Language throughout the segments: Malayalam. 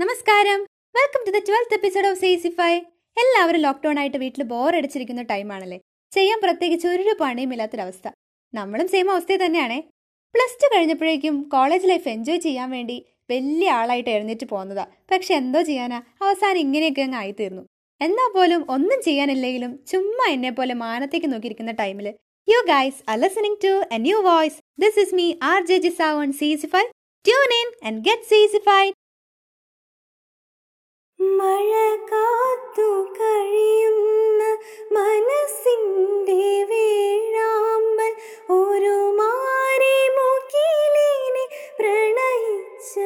നമസ്കാരം. Welcome to the twelfth episode of Seasify എല്ലാവരും ലോക്ക്ഡൌൺ ആയിട്ട് വീട്ടിൽ ബോറടിച്ചിരിക്കുന്ന ടൈമാണല്ലേ ചെയ്യാൻ പ്രത്യേകിച്ച് ഒരു പണിയും ഇല്ലാത്തൊരവസ്ഥ നമ്മളും സെയിം അവസ്ഥയിൽ തന്നെയാണ്. പ്ലസ് ടു കഴിഞ്ഞപ്പോഴേക്കും കോളേജ് ലൈഫ് എൻജോയ് ചെയ്യാൻ വേണ്ടി വലിയ ആളായിട്ട് എഴുന്നേറ്റ് പോകുന്നതാ. പക്ഷെ എന്തോ ചെയ്യാനാ? അവസാനം ഇങ്ങനെയൊക്കെ അങ്ങ് ആയിത്തീർന്നു. എന്നാ പോലും ഒന്നും ചെയ്യാനില്ലെങ്കിലും ചുമ്മാ എന്നെ പോലെ മാനത്തേക്ക് നോക്കിയിരിക്കുന്ന ടൈമിൽ you guys are listening to a new voice this is me R J Jisa on Seasify tune in and get Seasified മഴ കാത്തു കഴിയുന്ന മനസ്സിന്റെ വേഴാമ്പൽ ഒരു മാറി മുകിലിനെ പ്രണയിച്ച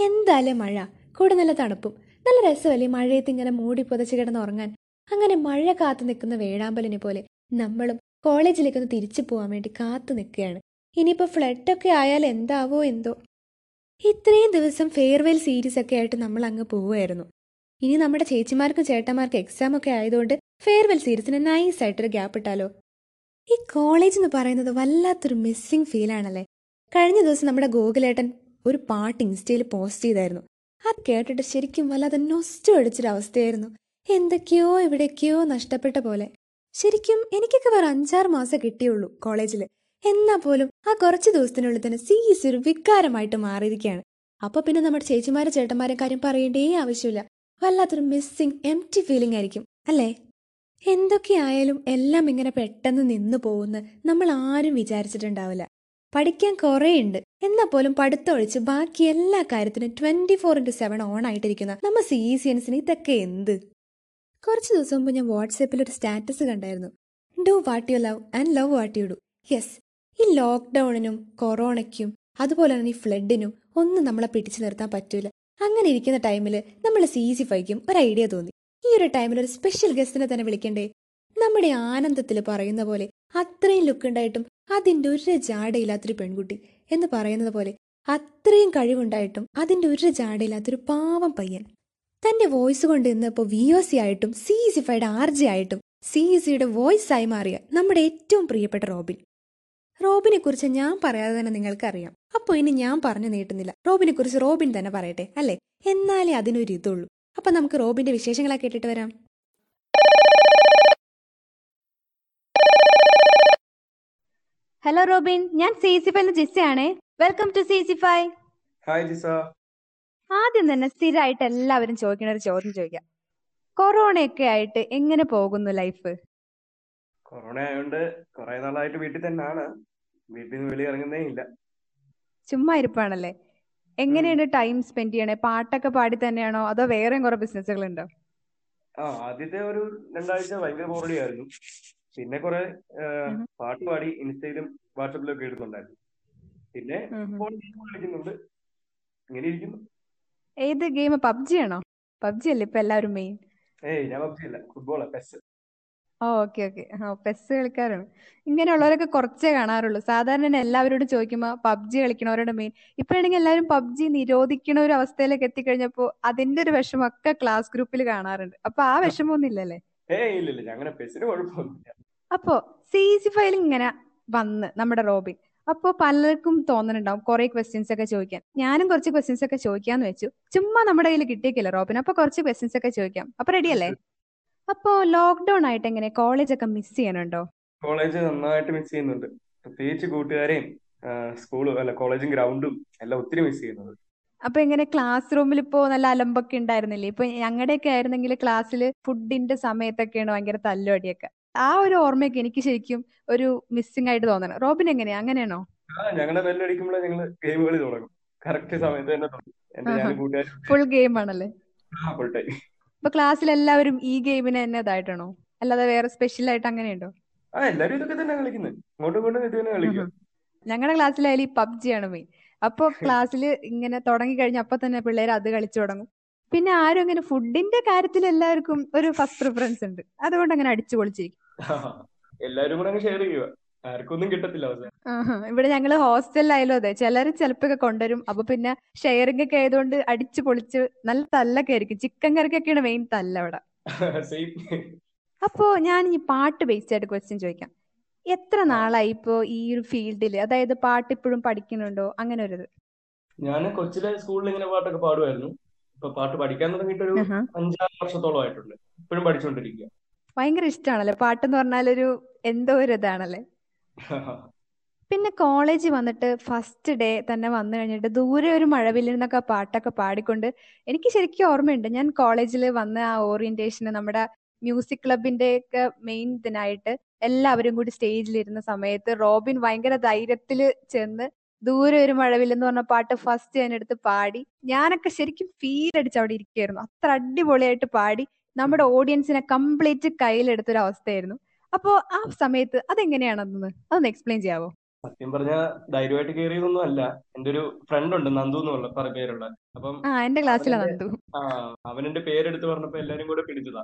എന്തായാലും മഴ? കൂടെ നല്ല തണുപ്പും. നല്ല രസമല്ലേ മഴയത്ത് ഇങ്ങനെ മൂടി പുതച്ച് കിടന്ന് ഉറങ്ങാൻ അങ്ങനെ മഴ കാത്തു നിൽക്കുന്ന വേഴാമ്പലിനെ പോലെ നമ്മളും കോളേജിലേക്കൊന്ന് തിരിച്ചു പോകാൻ വേണ്ടി കാത്തു നിൽക്കുകയാണ്. ഇനിയിപ്പോൾ ഫ്ലഡൊക്കെ ആയാൽ എന്താവോ എന്തോ. ഇത്രയും ദിവസം ഫെയർവെൽ സീരീസ് ഒക്കെ ആയിട്ട് നമ്മൾ അങ്ങ് പോവുമായിരുന്നു. ഇനി നമ്മുടെ ചേച്ചിമാർക്കും ചേട്ടന്മാർക്കും എക്സാം ഒക്കെ ആയതുകൊണ്ട് ഫെയർവെൽ സീരീസിന് നൈസ് ആയിട്ടൊരു ഗ്യാപ്പ് ഇട്ടാലോ? ഈ കോളേജ് എന്ന് പറയുന്നത് വല്ലാത്തൊരു മിസ്സിംഗ് ആണല്ലേ? കഴിഞ്ഞ ദിവസം നമ്മുടെ ഗോകുലേട്ടൻ ഒരു പാട്ട് ഇൻസ്റ്റയിൽ പോസ്റ്റ് ചെയ്തായിരുന്നു. അത് കേട്ടിട്ട് ശരിക്കും വല്ലാതെ നൊസ്റ്റു അടിച്ചൊരു അവസ്ഥയായിരുന്നു. എന്തൊക്കെയോ എവിടെയൊക്കെയോ നഷ്ടപ്പെട്ട പോലെ. ശരിക്കും എനിക്കൊക്കെ വേറെ അഞ്ചാറ് മാസം കിട്ടിയുള്ളൂ കോളേജിൽ എന്നാ പോലും ആ കുറച്ച് ദിവസത്തിനുള്ളിൽ തന്നെ സീസ് ഒരു വികാരമായിട്ട് മാറിയിരിക്കുകയാണ്. അപ്പൊ പിന്നെ നമ്മുടെ ചേച്ചിമാരും ചേട്ടന്മാരും കാര്യം പറയേണ്ടേ ആവശ്യമില്ല. വല്ലാത്തൊരു മിസ്സിങ് എം ടി ഫീലിംഗ് ആയിരിക്കും അല്ലേ? എന്തൊക്കെയായാലും എല്ലാം ഇങ്ങനെ പെട്ടെന്ന് നിന്നു പോകുന്ന നമ്മൾ ആരും വിചാരിച്ചിട്ടുണ്ടാവില്ല. പഠിക്കാൻ കുറെ ഉണ്ട്. എന്നാൽ പോലും പഠിത്തമൊഴിച്ച് ബാക്കി എല്ലാ കാര്യത്തിനും twenty four into seven on ആയിട്ടിരിക്കുന്ന നമ്മൾ സി സി എൻസിന് ഇതൊക്കെ എന്ത്? കുറച്ച് ദിവസം മുമ്പ് ഞാൻ വാട്സാപ്പിൽ ഒരു സ്റ്റാറ്റസ് കണ്ടായിരുന്നു. Do what you love and love what you do yes ഈ ലോക്ക്ഡൌണിനും കൊറോണയ്ക്കും അതുപോലെ തന്നെ ഈ ഫ്ലഡിനും ഒന്നും നമ്മളെ പിടിച്ചു നിർത്താൻ പറ്റൂല. അങ്ങനെ ഇരിക്കുന്ന ടൈമിൽ നമ്മൾ സി സി ഫൈക്കും ഒരു ഐഡിയ തോന്നി. ഈ ഒരു ടൈമിൽ ഒരു സ്പെഷ്യൽ ഗസ്റ്റിനെ തന്നെ വിളിക്കണ്ടേ? നമ്മുടെ ആനന്ദത്തിൽ പറയുന്ന പോലെ അത്രയും ലുക്ക് ഉണ്ടായിട്ടും അതിന്റെ ഒരു ജാടയില്ലാത്തൊരു പെൺകുട്ടി എന്ന് പറയുന്നത് പോലെ അത്രയും കഴിവുണ്ടായിട്ടും അതിന്റെ ഒരു ജാടയില്ലാത്തൊരു പാവം പയ്യൻ. തന്റെ വോയിസ് കൊണ്ട് ഇന്നിപ്പോൾ വി ഒ സി ആയിട്ടും C C five R J ആയിട്ടും സി സിയുടെ വോയിസ് ആയി മാറിയ നമ്മുടെ ഏറ്റവും പ്രിയപ്പെട്ട റോബിൻ. റോബിനെ കുറിച്ച് ഞാൻ പറയാതെ തന്നെ നിങ്ങൾക്കറിയാം. അപ്പോൾ ഇനി ഞാൻ പറഞ്ഞു നീട്ടുന്നില്ല. റോബിനെ കുറിച്ച് റോബിൻ തന്നെ പറയട്ടെ അല്ലേ? എന്നാലേ അതിനൊരു ഇതുള്ളൂ. അപ്പൊ നമുക്ക് റോബിന്റെ വിശേഷങ്ങളൊക്കെ കേട്ടിട്ട് വരാം. Hello Robin. ഞാൻ C C five ജിസയാണേ welcome to C C five hi Jisa ആദ്യം തന്നെ സ്ഥിരമായിട്ട് എല്ലാവരും ചോദിക്കുന്ന ഒരു ചോദ്യം ചോദിക്കാം. കൊറോണയൊക്കെ ആയിട്ട് എങ്ങനെ പോകുന്നു ലൈഫ് കൊറോണ ആയതുകൊണ്ട് കുറെ നാളായിട്ട് വീട്ടിൽ തന്നെയാണ് വീട്ടിൽ നിന്ന് വെളി ഇറങ്ങുന്നേ ഇല്ല. ചുമ്മാ ഇരിപ്പാണല്ലേ? എങ്ങനെയാണ് ടൈം സ്പെൻഡ് ചെയ്യണേ? പാട്ടൊക്കെ പാടി തന്നെയാണോ? അതോ വേറെയും കുറെ ബിസിനസ്സുകൾ ഉണ്ടോ ആ ആദ്യത്തെ ഒരു രണ്ടാഴ്ച ഭയങ്കര ബോറടി ആയിരുന്നു. പിന്നെ കുറെ പാട്ട് പാടി ഇൻസ്റ്റയിലും വാട്സപ്പിലും ഒക്കെ ഇടുന്നുണ്ടായിരുന്നു. പിന്നെ കളിക്കുന്നുണ്ട് ഇങ്ങനെ ഇരിക്കുന്നു. ഏത് ഗെയിം? പബ്ജി ആണോ? പബ്ജി അല്ലേ ഇപ്പൊ എല്ലാവരും മെയിൻ ഏയ് ഞാൻ പബ്ജി അല്ല. ഫുട്ബോളാ പെസ്. ഓ ഓക്കെ ഓക്കെ. ആ പെസ് കളിക്കാരാണ് ഇങ്ങനെയുള്ളവരൊക്കെ കുറച്ചേ കാണാറുള്ളൂ. സാധാരണ തന്നെ എല്ലാവരോടും ചോദിക്കുമ്പോ പബ്ജി കളിക്കണവരോട് മെയിൻ ഇപ്പഴാണെങ്കിൽ എല്ലാവരും പബ്ജി നിരോധിക്കണ ഒരു അവസ്ഥയിലേക്ക് എത്തിക്കഴിഞ്ഞപ്പോ അതിന്റെ ഒരു വിഷമമൊക്കെ ക്ലാസ് ഗ്രൂപ്പിൽ കാണാറുണ്ട്. അപ്പൊ ആ വിഷമമൊന്നും ഇല്ലല്ലേ ഏയ് ഇല്ല ഇല്ല. അങ്ങനെ പെസ്സിന് കുഴപ്പമൊന്നുമില്ല. അപ്പോ സി സി ഫയലിംഗ് ഇങ്ങനെ വന്ന് നമ്മുടെ റോബിൻ. അപ്പോ പലർക്കും തോന്നുന്നുണ്ടാവും കുറെ ക്വസ്റ്റ്യൻസ് ഒക്കെ ചോദിക്കാൻ. ഞാനും കുറച്ച് ക്വസ്റ്റ്യൻസ് ഒക്കെ ചോദിക്കാന്ന് വെച്ചു. ചുമ്മാ നമ്മുടെ കയ്യിൽ കിട്ടിയേക്കില്ല റോബിൻ. അപ്പൊ കുറച്ച് ക്വസ്റ്റ്യൻസ് ഒക്കെ ചോദിക്കാം. അപ്പൊ റെഡി അല്ലേ? അപ്പോ ലോക്ക്ഡൌൺ ആയിട്ട് എങ്ങനെ കോളേജ് ഒക്കെ മിസ് ചെയ്യാനുണ്ടോ? കോളേജ് നന്നായിട്ട് മിസ് ചെയ്യുന്നുണ്ട്. പ്രത്യേകിച്ച് കൂട്ടുകാരെയും സ്കൂളും അല്ല കോളേജും ഗ്രൗണ്ടും എല്ലാം ഒത്തിരി മിസ് ചെയ്യുന്നുണ്ട്. അപ്പൊ എങ്ങനെ ക്ലാസ് റൂമിൽ ഇപ്പോ നല്ല അലമ്പൊക്കെ ഉണ്ടായിരുന്നില്ലേ? ഇപ്പൊ ഞങ്ങളുടെയൊക്കെ ആയിരുന്നെങ്കിൽ ക്ലാസ്സിൽ ഫുഡിന്റെ സമയത്തൊക്കെയാണ് ഭയങ്കര തല്ലുവടിയൊക്കെ. ആ ഒരു ഓർമ്മയൊക്കെ എനിക്ക് ശരിക്കും ഒരു മിസ്സിംഗ് ആയിട്ട് തോന്നണം. റോബിൻ എങ്ങനെയാ? അങ്ങനെയാണോ? ആ ഞങ്ങളുടെ ബെല്ലടിക്കുമ്പോഴേ ഞങ്ങൾ ഗെയിം കളി തുടങ്ങും. കറക്റ്റ് സമയത്ത് തന്നെ തുടങ്ങും. എന്റെ ഞാനും കൂട്ടുകാരും ഫുൾ ഗെയിം ആണല്ലേ? ഫുൾ ടൈം ഇപ്പൊ ക്ലാസ്സിൽ എല്ലാവരും ഈ ഗെയിമിന് തന്നെ ഇതായിട്ടാണോ? അല്ലാതെ വേറെ സ്പെഷ്യൽ ആയിട്ട് അങ്ങനെയുണ്ടോ? ആ എല്ലാരും ഇതൊക്കെ തന്നെ കളിക്കുന്നത് അങ്ങോട്ടും ഇങ്ങോട്ടും ഇത് തന്നെ കളിക്കുക ഞങ്ങളുടെ ക്ലാസ്സിലായാലും ഈ പബ്ജി ആണ് മെയിൻ അപ്പൊ ക്ലാസ്സിൽ ഇങ്ങനെ തുടങ്ങി കഴിഞ്ഞ അപ്പൊ തന്നെ പിള്ളേർ അത് കളിച്ചു തുടങ്ങും. പിന്നെ ആരും അങ്ങനെ ഫുഡിന്റെ കാര്യത്തിൽ എല്ലാവർക്കും ഒരു ഫസ്റ്റ് പ്രിഫറൻസ് ഉണ്ട്. അതുകൊണ്ട് അങ്ങനെ അടിച്ചു പൊളിച്ചിരിക്കും എല്ലാരും കൂടെ ഷെയർ ചെയ്യുക ആർക്കൊന്നും കിട്ടത്തില്ല അവസാനം. ഇവിടെ ഞങ്ങൾ ഹോസ്റ്റലിലായാലും അതെ ചിലര് ചിലപ്പൊക്കെ കൊണ്ടുവരും. അപ്പൊ പിന്നെ ഷെയറിംഗ് ഒക്കെ ആയതുകൊണ്ട് അടിച്ചു പൊളിച്ച് നല്ല തല്ലൊക്കെ ആയിരിക്കും. ചിക്കൻ കറിക്കൊക്കെയാണ് മെയിൻ തല്ല അവിടെ അപ്പോ ഞാൻ ഈ പാട്ട് ബേസ്ഡ് ആയിട്ട് ക്വസ്റ്റ്യൻ ചോദിക്കാം. എത്ര നാളായി ഇപ്പോ ഈ ഒരു ഫീൽഡിൽ അതായത് പാട്ട് ഇപ്പോഴും പഠിക്കുന്നുണ്ടോ? അങ്ങനെ ഒരു ഞാൻ കൊച്ചിലെ സ്കൂളിൽ ഇങ്ങനെ പാട്ടൊക്കെ പാടുമായിരുന്നു. ഇപ്പൊ പാട്ട് പഠിക്കാൻ തുടങ്ങിയിട്ട് ഒരു അഞ്ചാറ് വർഷത്തോളം ആയിട്ടുണ്ട്. ഇപ്പോഴും പഠിച്ചുകൊണ്ടിരിക്കുക ഭയങ്കര ഇഷ്ടമാണല്ലേ പാട്ടെന്ന് പറഞ്ഞാലൊരു എന്തോ ഒരു ഇതാണല്ലേ? പിന്നെ കോളേജ് വന്നിട്ട് ഫസ്റ്റ് ഡേ തന്നെ വന്നു കഴിഞ്ഞിട്ട് ദൂരെ ഒരു മഴവില്ലെന്നൊക്കെ പാട്ടൊക്കെ പാടിക്കൊണ്ട് എനിക്ക് ശരിക്കും ഓർമ്മയുണ്ട്. ഞാൻ കോളേജിൽ വന്ന ആ ഓറിയന്റേഷന് നമ്മുടെ മ്യൂസിക് ക്ലബിന്റെ ഒക്കെ മെയിൻ ഇതിനായിട്ട് എല്ലാവരും കൂടി സ്റ്റേജിലിരുന്ന സമയത്ത് റോബിൻ ഭയങ്കര ധൈര്യത്തിൽ ചെന്ന് ദൂരെ ഒരു മഴവില്ലെന്ന് പറഞ്ഞ പാട്ട് ഫസ്റ്റ് ഞാൻ എടുത്ത് പാടി. ഞാനൊക്കെ ശരിക്കും ഫീൽ അടിച്ച് അവിടെ ഇരിക്കുകയായിരുന്നു അത്ര അടിപൊളിയായിട്ട് പാടി. നമ്മുടെ ഓഡിയൻസിനെ കംപ്ലീറ്റ് കയ്യിലെടുത്തൊരു അവസ്ഥയായിരുന്നു അപ്പോ ആ സമയത്ത് അതെങ്ങനെയാണെന്ന് അതൊന്ന് എക്സ്പ്ലെയിൻ ചെയ്യാവോ? സത്യം പറഞ്ഞ ധൈര്യമായിട്ട് കയറിയതൊന്നും അല്ല. എന്റെ ഒരു ഫ്രണ്ട് ഉണ്ട് നന്ദു എന്നുള്ള പറ പേരുള്ള. അപ്പം ആ എന്റെ ക്ലാസ്സിലെ നന്ദു. ആ അവൻ എന്റെ പേരെടുത്ത് പറഞ്ഞപ്പോ എല്ലാരും കൂടെ പിടിച്ചതാ.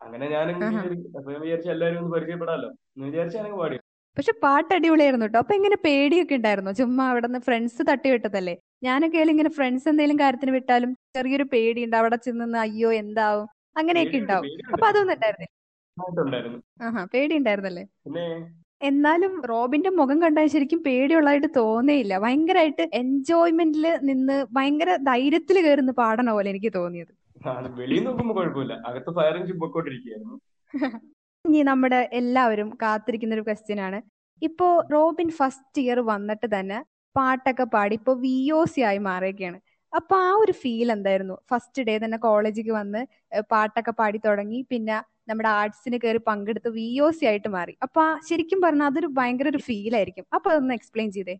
അങ്ങനെ. വിചാരിച്ചു അപ്പൊ ഞാൻ വിചാരിച്ചു എല്ലാരും ഒന്ന് പരിചയപ്പെടാലോ. എന്ന് വിചാരിച്ചു പാടി. പക്ഷെ പാട്ട് അടിപൊളിയായിരുന്നു കേട്ടോ അപ്പൊ ഇങ്ങനെ പേടിയൊക്കെ ഉണ്ടായിരുന്നു? ചുമ്മാ അവിടെ നിന്ന് ഫ്രണ്ട്സ് തട്ടി വിട്ടതല്ലേ ഞാനൊക്കെ ആയാലും ഇങ്ങനെ ഫ്രണ്ട്സ് എന്തെങ്കിലും കാര്യത്തിന് വിട്ടാലും ചെറിയൊരു പേടിയുണ്ട്. അവിടെ ചെന്ന് അയ്യോ എന്താവും? അങ്ങനെയൊക്കെ ഉണ്ടാവും. അപ്പൊ അതൊന്നും ഉണ്ടായിരുന്നില്ല. നന്നായിട്ടുണ്ടായിരുന്നു. ആഹാ പേടി ഉണ്ടായിരുന്നല്ലേ പിന്നെ? എന്നാലും റോബിന്റെ മുഖം കണ്ടാൽ ശരിക്കും പേടിയുള്ളതായിട്ട് തോന്നിയില്ല. ഭയങ്കരമായിട്ട് എൻജോയ്മെന്റിൽ നിന്ന് ഭയങ്കര ധൈര്യത്തിൽ കയറുന്ന പാടണ പോലെ എനിക്ക് തോന്നിയത്. വെളിയിൽ നോക്കുമ്പോ കുഴപ്പമില്ല. അകത്ത് ഫയർ എഞ്ചിൻ പൊക്കോണ്ടിരിക്കുകയായിരുന്നു. ഇനി നമ്മുടെ എല്ലാവരും കാത്തിരിക്കുന്ന ഒരു ക്വസ്റ്റ്യൻ ആണ്. ഇപ്പോ റോബിൻ ഫസ്റ്റ് ഇയർ വന്നിട്ട് തന്നെ പാട്ടൊക്കെ പാടി ഇപ്പൊ വി ഒ സി ആയി മാറിയൊക്കെയാണ് അപ്പൊ ആ ഒരു ഫീൽ എന്തായിരുന്നു? ഫസ്റ്റ് ഡേ തന്നെ കോളേജിൽ വന്ന് പാട്ടൊക്കെ പാടി തുടങ്ങി. പിന്നെ നമ്മുടെ ആർട്സിന് കയറി പങ്കെടുത്ത് വി ഒ സി ആയിട്ട് മാറി. അപ്പൊ ശരിക്കും പറഞ്ഞാൽ അതൊരു ഭയങ്കര ഒരു ഫീൽ ആയിരിക്കും. അപ്പൊ അതൊന്ന് എക്സ്പ്ലെയിൻ ചെയ്തേ.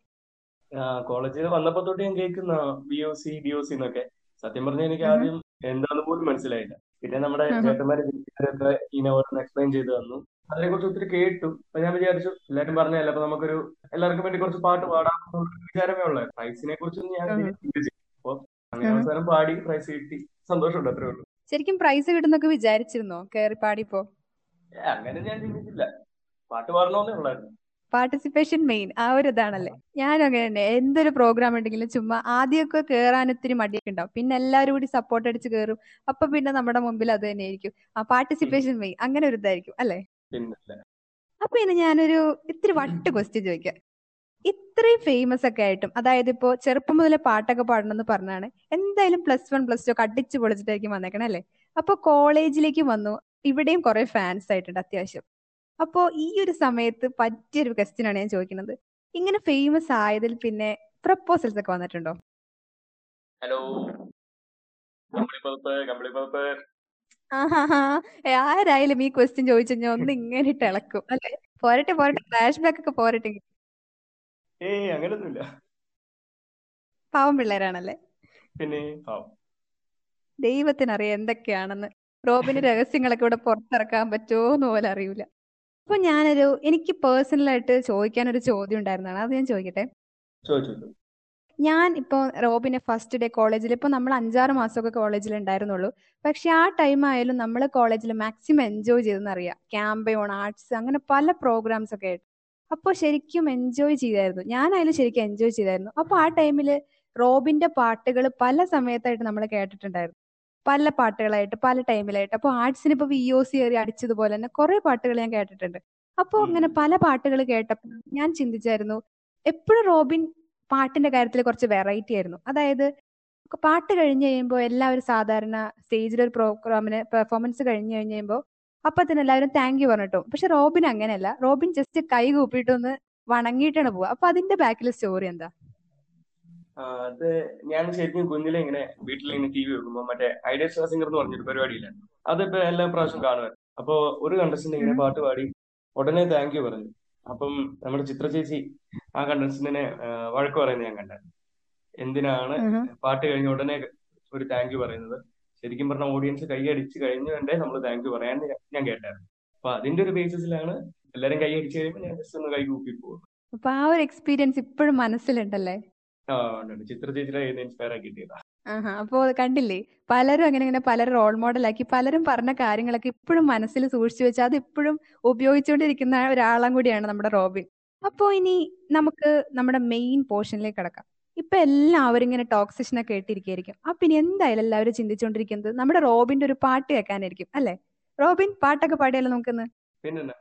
കോളേജിൽ വന്നപ്പോ തൊട്ട് ഞാൻ കേൾക്കുന്ന B O C D O C എന്നൊക്കെ സത്യം പറഞ്ഞാൽ എനിക്ക് ആദ്യം എന്താന്ന് പോലും മനസ്സിലായില്ല. പിന്നെ നമ്മുടെ ചേട്ടന്മാരെ ഒക്കെ ഇങ്ങനെ ഓരോന്ന് എക്സ്പ്ലെയിൻ ചെയ്തു തന്നു. അതിനെ കുറിച്ച് ഒത്തിരി കേട്ടു. അപ്പൊ ഞാൻ വിചാരിച്ചു എല്ലാരും പറഞ്ഞല്ലോ അപ്പൊ നമുക്കൊരു എല്ലാവർക്കും വേണ്ടി കുറച്ച് പാട്ട് പാടാം വിചാരമേ ഉള്ളു പ്രൈസിനെ കുറിച്ചൊന്നും ഞാൻ ചിന്തിച്ചു അപ്പൊ അങ്ങനെ അവസാനം പാടി പ്രൈസ് കിട്ടി. സന്തോഷമുണ്ട് അത്രേ ഉള്ളൂ. ശരിക്കും പ്രൈസ് കിട്ടുന്നൊക്കെ വിചാരിച്ചിരുന്നോ? കേറി പാടിപ്പോ? അങ്ങനെ ഞാൻ ചിന്തിച്ചില്ല. പാട്ട് പാടണമെന്നേ ഉള്ളായിരുന്നു. പാർട്ടിസിപ്പേഷൻ മെയിൻ ആ ഒരു ഇതാണല്ലേ. ഞാനും അങ്ങനെ തന്നെ. എന്തൊരു പ്രോഗ്രാം ഉണ്ടെങ്കിലും ചുമ്മാ ആദ്യമൊക്കെ കേറാൻ ഒത്തിരി മടിയൊക്കെ ഉണ്ടാവും. പിന്നെ എല്ലാവരും കൂടി സപ്പോർട്ട് അടിച്ച് കയറും അപ്പൊ പിന്നെ നമ്മുടെ മുമ്പിൽ അത് തന്നെ ആയിരിക്കും ആ പാർട്ടിസിപ്പേഷൻ മെയിൻ അങ്ങനെ ഒരു ഇതായിരിക്കും അല്ലേ? അപ്പൊ ഇനി ഞാനൊരു ഇത്തിരി വട്ട് ക്വസ്റ്റ്യൻ ചോദിക്കാം. ഇത്രയും ഫേമസ് ഒക്കെ ആയിട്ടും അതായത് ഇപ്പോ ചെറുപ്പം മുതലേ പാട്ടൊക്കെ പാടണം എന്ന് പറഞ്ഞാണ് എന്തായാലും പ്ലസ് വൺ പ്ലസ് ടു ഒക്കെ അടിച്ചു പൊളിച്ചിട്ടായിരിക്കും വന്നേക്കണം അല്ലേ? അപ്പൊ കോളേജിലേക്ക് വന്നു ഇവിടെയും കുറെ ഫാൻസ് ആയിട്ടുണ്ട് അത്യാവശ്യം. അപ്പോ ഈ ഒരു സമയത്ത് പറ്റിയൊരു ക്വസ്റ്റ്യൻ ആണ് ഞാൻ ചോദിക്കുന്നത്. ഇങ്ങനെ ഫേമസ് ആയതിൽ പിന്നെ പ്രപ്പോസൽസ് ഒക്കെ വന്നിട്ടുണ്ടോ? ഹലോ ആരായാലും ഈ ക്വസ്റ്റ്യൻ ചോദിച്ചു കഴിഞ്ഞാൽ ഒന്ന് ഇങ്ങനെ ഇളക്കും. അല്ലെ? പോരട്ടെ പോരട്ടെ ഫ്ലാഷ് ബാക്ക് ഒക്കെ പോരട്ടെ. ഏയ് അങ്ങനൊന്നുമില്ല. പാവം പിള്ളേരാണല്ലേ? പിന്നെ പാവം. ദൈവത്തിനറിയാം എന്തൊക്കെയാണെന്ന്. റോബിന് രഹസ്യങ്ങളൊക്കെ ഇവിടെ പുറത്തിറക്കാൻ പറ്റുമോന്ന് പോലെ അറിയില്ല അപ്പൊ ഞാനൊരു എനിക്ക് പേഴ്സണലായിട്ട് ചോദിക്കാൻ ഒരു ചോദ്യം ഉണ്ടായിരുന്നതാണ്. അത് ഞാൻ ചോദിക്കട്ടെ? ഞാൻ ഇപ്പോൾ റോബിനെ ഫസ്റ്റ് ഡേ കോളേജിൽ ഇപ്പോൾ നമ്മൾ അഞ്ചാറ് മാസമൊക്കെ കോളേജിൽ ഉണ്ടായിരുന്നുള്ളൂ. പക്ഷെ ആ ടൈം ആയാലും നമ്മൾ കോളേജിൽ മാക്സിമം എൻജോയ് ചെയ്തെന്നറിയാം. ക്യാമ്പയോൺ ആർട്സ് അങ്ങനെ പല പ്രോഗ്രാംസ് ഒക്കെ ആയിട്ട്. അപ്പോൾ ശരിക്കും എൻജോയ് ചെയ്തായിരുന്നു. ഞാനായാലും ശരിക്കും എൻജോയ് ചെയ്തായിരുന്നു. അപ്പോൾ ആ ടൈമിൽ റോബിന്റെ പാട്ടുകൾ പല സമയത്തായിട്ട് നമ്മൾ കേട്ടിട്ടുണ്ടായിരുന്നു. പല പാട്ടുകളായിട്ട് പല ടൈമിലായിട്ട് അപ്പോൾ ആർട്സിന് ഇപ്പോൾ വി ഒ സി കയറി അടിച്ചതുപോലെ തന്നെ കുറെ പാട്ടുകൾ ഞാൻ കേട്ടിട്ടുണ്ട്. അപ്പോൾ അങ്ങനെ പല പാട്ടുകൾ കേട്ടപ്പോൾ ഞാൻ ചിന്തിച്ചായിരുന്നു എപ്പോഴും റോബിൻ പാട്ടിന്റെ കാര്യത്തിൽ കുറച്ച് വെറൈറ്റി ആയിരുന്നു. അതായത് പാട്ട് കഴിഞ്ഞ് കഴിയുമ്പോൾ എല്ലാവരും സാധാരണ സ്റ്റേജിൽ ഒരു പ്രോഗ്രാമിന് പെർഫോമൻസ് കഴിഞ്ഞ് കഴിഞ്ഞ് കഴിയുമ്പോൾ അപ്പൊ തന്നെ എല്ലാവരും താങ്ക് യു പറഞ്ഞിട്ടും. പക്ഷെ റോബിൻ അങ്ങനെയല്ല. റോബിൻ ജസ്റ്റ് കൈ കൂപ്പിയിട്ടൊന്ന് വണങ്ങിയിട്ടാണ് പോവുക അപ്പൊ അതിന്റെ ബാക്കിലെ സ്റ്റോറി എന്താ? അത് ഞാൻ ശരിക്കും കുഞ്ഞിലെ ഇങ്ങനെ വീട്ടിൽ ഇങ്ങനെ ടി വി വെക്കുമ്പോ മറ്റേ ഐഡിയ സ്റ്റാർ സിംഗർ എന്ന് പറഞ്ഞൊരു പരിപാടിയില്ല? അതിപ്പോ എല്ലാ പ്രാവശ്യം കാണുവാൻ അപ്പൊ ഒരു കണ്ടസ്റ്റന്റ് ഇങ്ങനെ പാട്ട് പാടി ഉടനെ താങ്ക് യു പറഞ്ഞു. അപ്പം നമ്മുടെ ചിത്ര ചേച്ചി ആ കണ്ടസ്റ്റന്റിനെ വഴക്ക് പറയുന്നത് ഞാൻ കണ്ടായിരുന്നു എന്തിനാണ് പാട്ട് കഴിഞ്ഞ ഉടനെ ഒരു താങ്ക് യു പറയുന്നത്? ശരിക്കും പറഞ്ഞ ഓഡിയൻസ് കൈയടിച്ച് കഴിഞ്ഞു വേണ്ടേ നമ്മൾ താങ്ക് യു പറയാൻ ഞാൻ കേട്ടായിരുന്നു. അപ്പൊ അതിന്റെ ഒരു ബേസിസിലാണ് എല്ലാരും കൈയടിച്ച് കഴിയുമ്പോൾ ഞാൻ ജസ്റ്റ് ഒന്ന് കൈ കൂപ്പി പോകും അപ്പൊ ആ ഒരു എക്സ്പീരിയൻസ് ഇപ്പോഴും മനസ്സിലുണ്ടല്ലേ? ആ ഉണ്ട്, ഉണ്ട്. ചിത്ര ചേച്ചിയുടെ ഇൻസ്പയർ അപ്പോ കണ്ടില്ലേ? പലരും അങ്ങനെ ഇങ്ങനെ പലരും റോൾ മോഡലാക്കി പലരും പറഞ്ഞ കാര്യങ്ങളൊക്കെ ഇപ്പോഴും മനസ്സിൽ സൂക്ഷിച്ചു വെച്ചാൽ അത് ഇപ്പോഴും ഉപയോഗിച്ചുകൊണ്ടിരിക്കുന്ന ഒരാളും കൂടിയാണ് നമ്മുടെ റോബിൻ. അപ്പോ ഇനി നമുക്ക് നമ്മുടെ മെയിൻ പോർഷനിലേക്ക് കടക്കാം. ഇപ്പൊ എല്ലാവരും ഇങ്ങനെ ടോക്സിഷനെ കേട്ടിരിക്കുകയായിരിക്കും. അപ്പൊ ഇനി എന്തായാലും എല്ലാവരും ചിന്തിച്ചുകൊണ്ടിരിക്കുന്നത് നമ്മുടെ റോബിന്റെ ഒരു പാട്ട് കേൾക്കാനായിരിക്കും അല്ലെ? റോബിൻ പാട്ടൊക്കെ പാടിയാലോ നമുക്കിന്ന്? പിന്നെ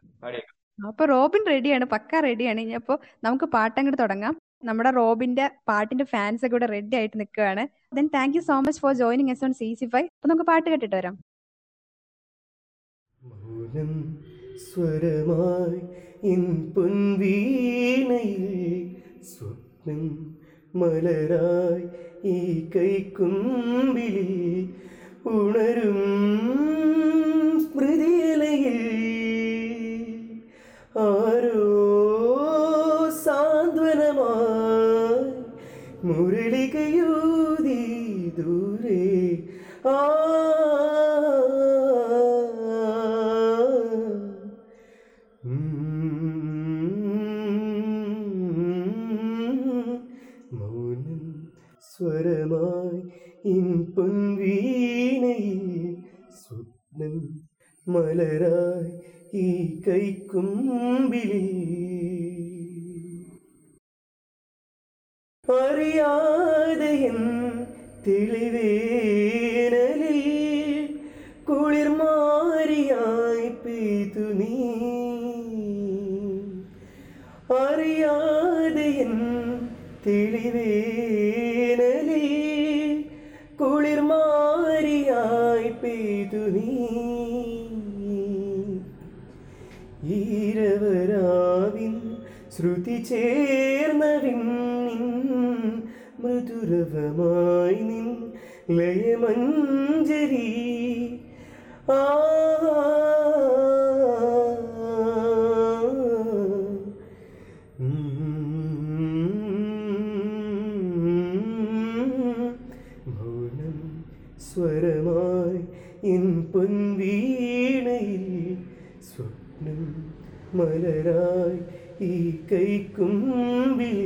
അപ്പൊ റോബിൻ റെഡിയാണ് പക്ക റെഡിയാണ്. ഇനി അപ്പൊ നമുക്ക് പാട്ടങ്ങോട്ട് തുടങ്ങാം. നമ്മുടെ റോബിന്റെ പാട്ടിന്റെ ഫാൻസ് ഒക്കെ ഇവിടെ റെഡി ആയിട്ട് നിൽക്കുകയാണ്. Then thank you so much for joining us on C C five അപ്പൊ നമുക്ക് പാട്ട് കേട്ടിട്ട് വരാം. മൗനം സ്വരമായി ഇൻ പൊൻവീണയിൽ സ്വപ്നം മലരായി ഈ കൈക്കുമ്പിലി ഉണരും സ്മൃതിയലയിൽ. ആരോ സാന്ത്വനമായി മുരളികയൂതി ദൂരെ ആ പൊൻവീണയിൽ സ്വപ്നം മലരായി ഈ കൈക്കുമ്പിലെ അറിയാതെ എൻ തെളിവേനലിൽ കുളിർമാരിയായി പെയ്തു നീ. അറിയാതെ എൻ ശ്രുതി ചേർന്ന വിണ്ണിൻ മൃദുരവമായി നിൻ ലയമഞ്ജരി. ആ മൗനം സ്വരമായി ഇൻ പൊൻവീണയിൽ സ്വപ്നം മലരായി ഈ കൈക്കുമ്പിൽ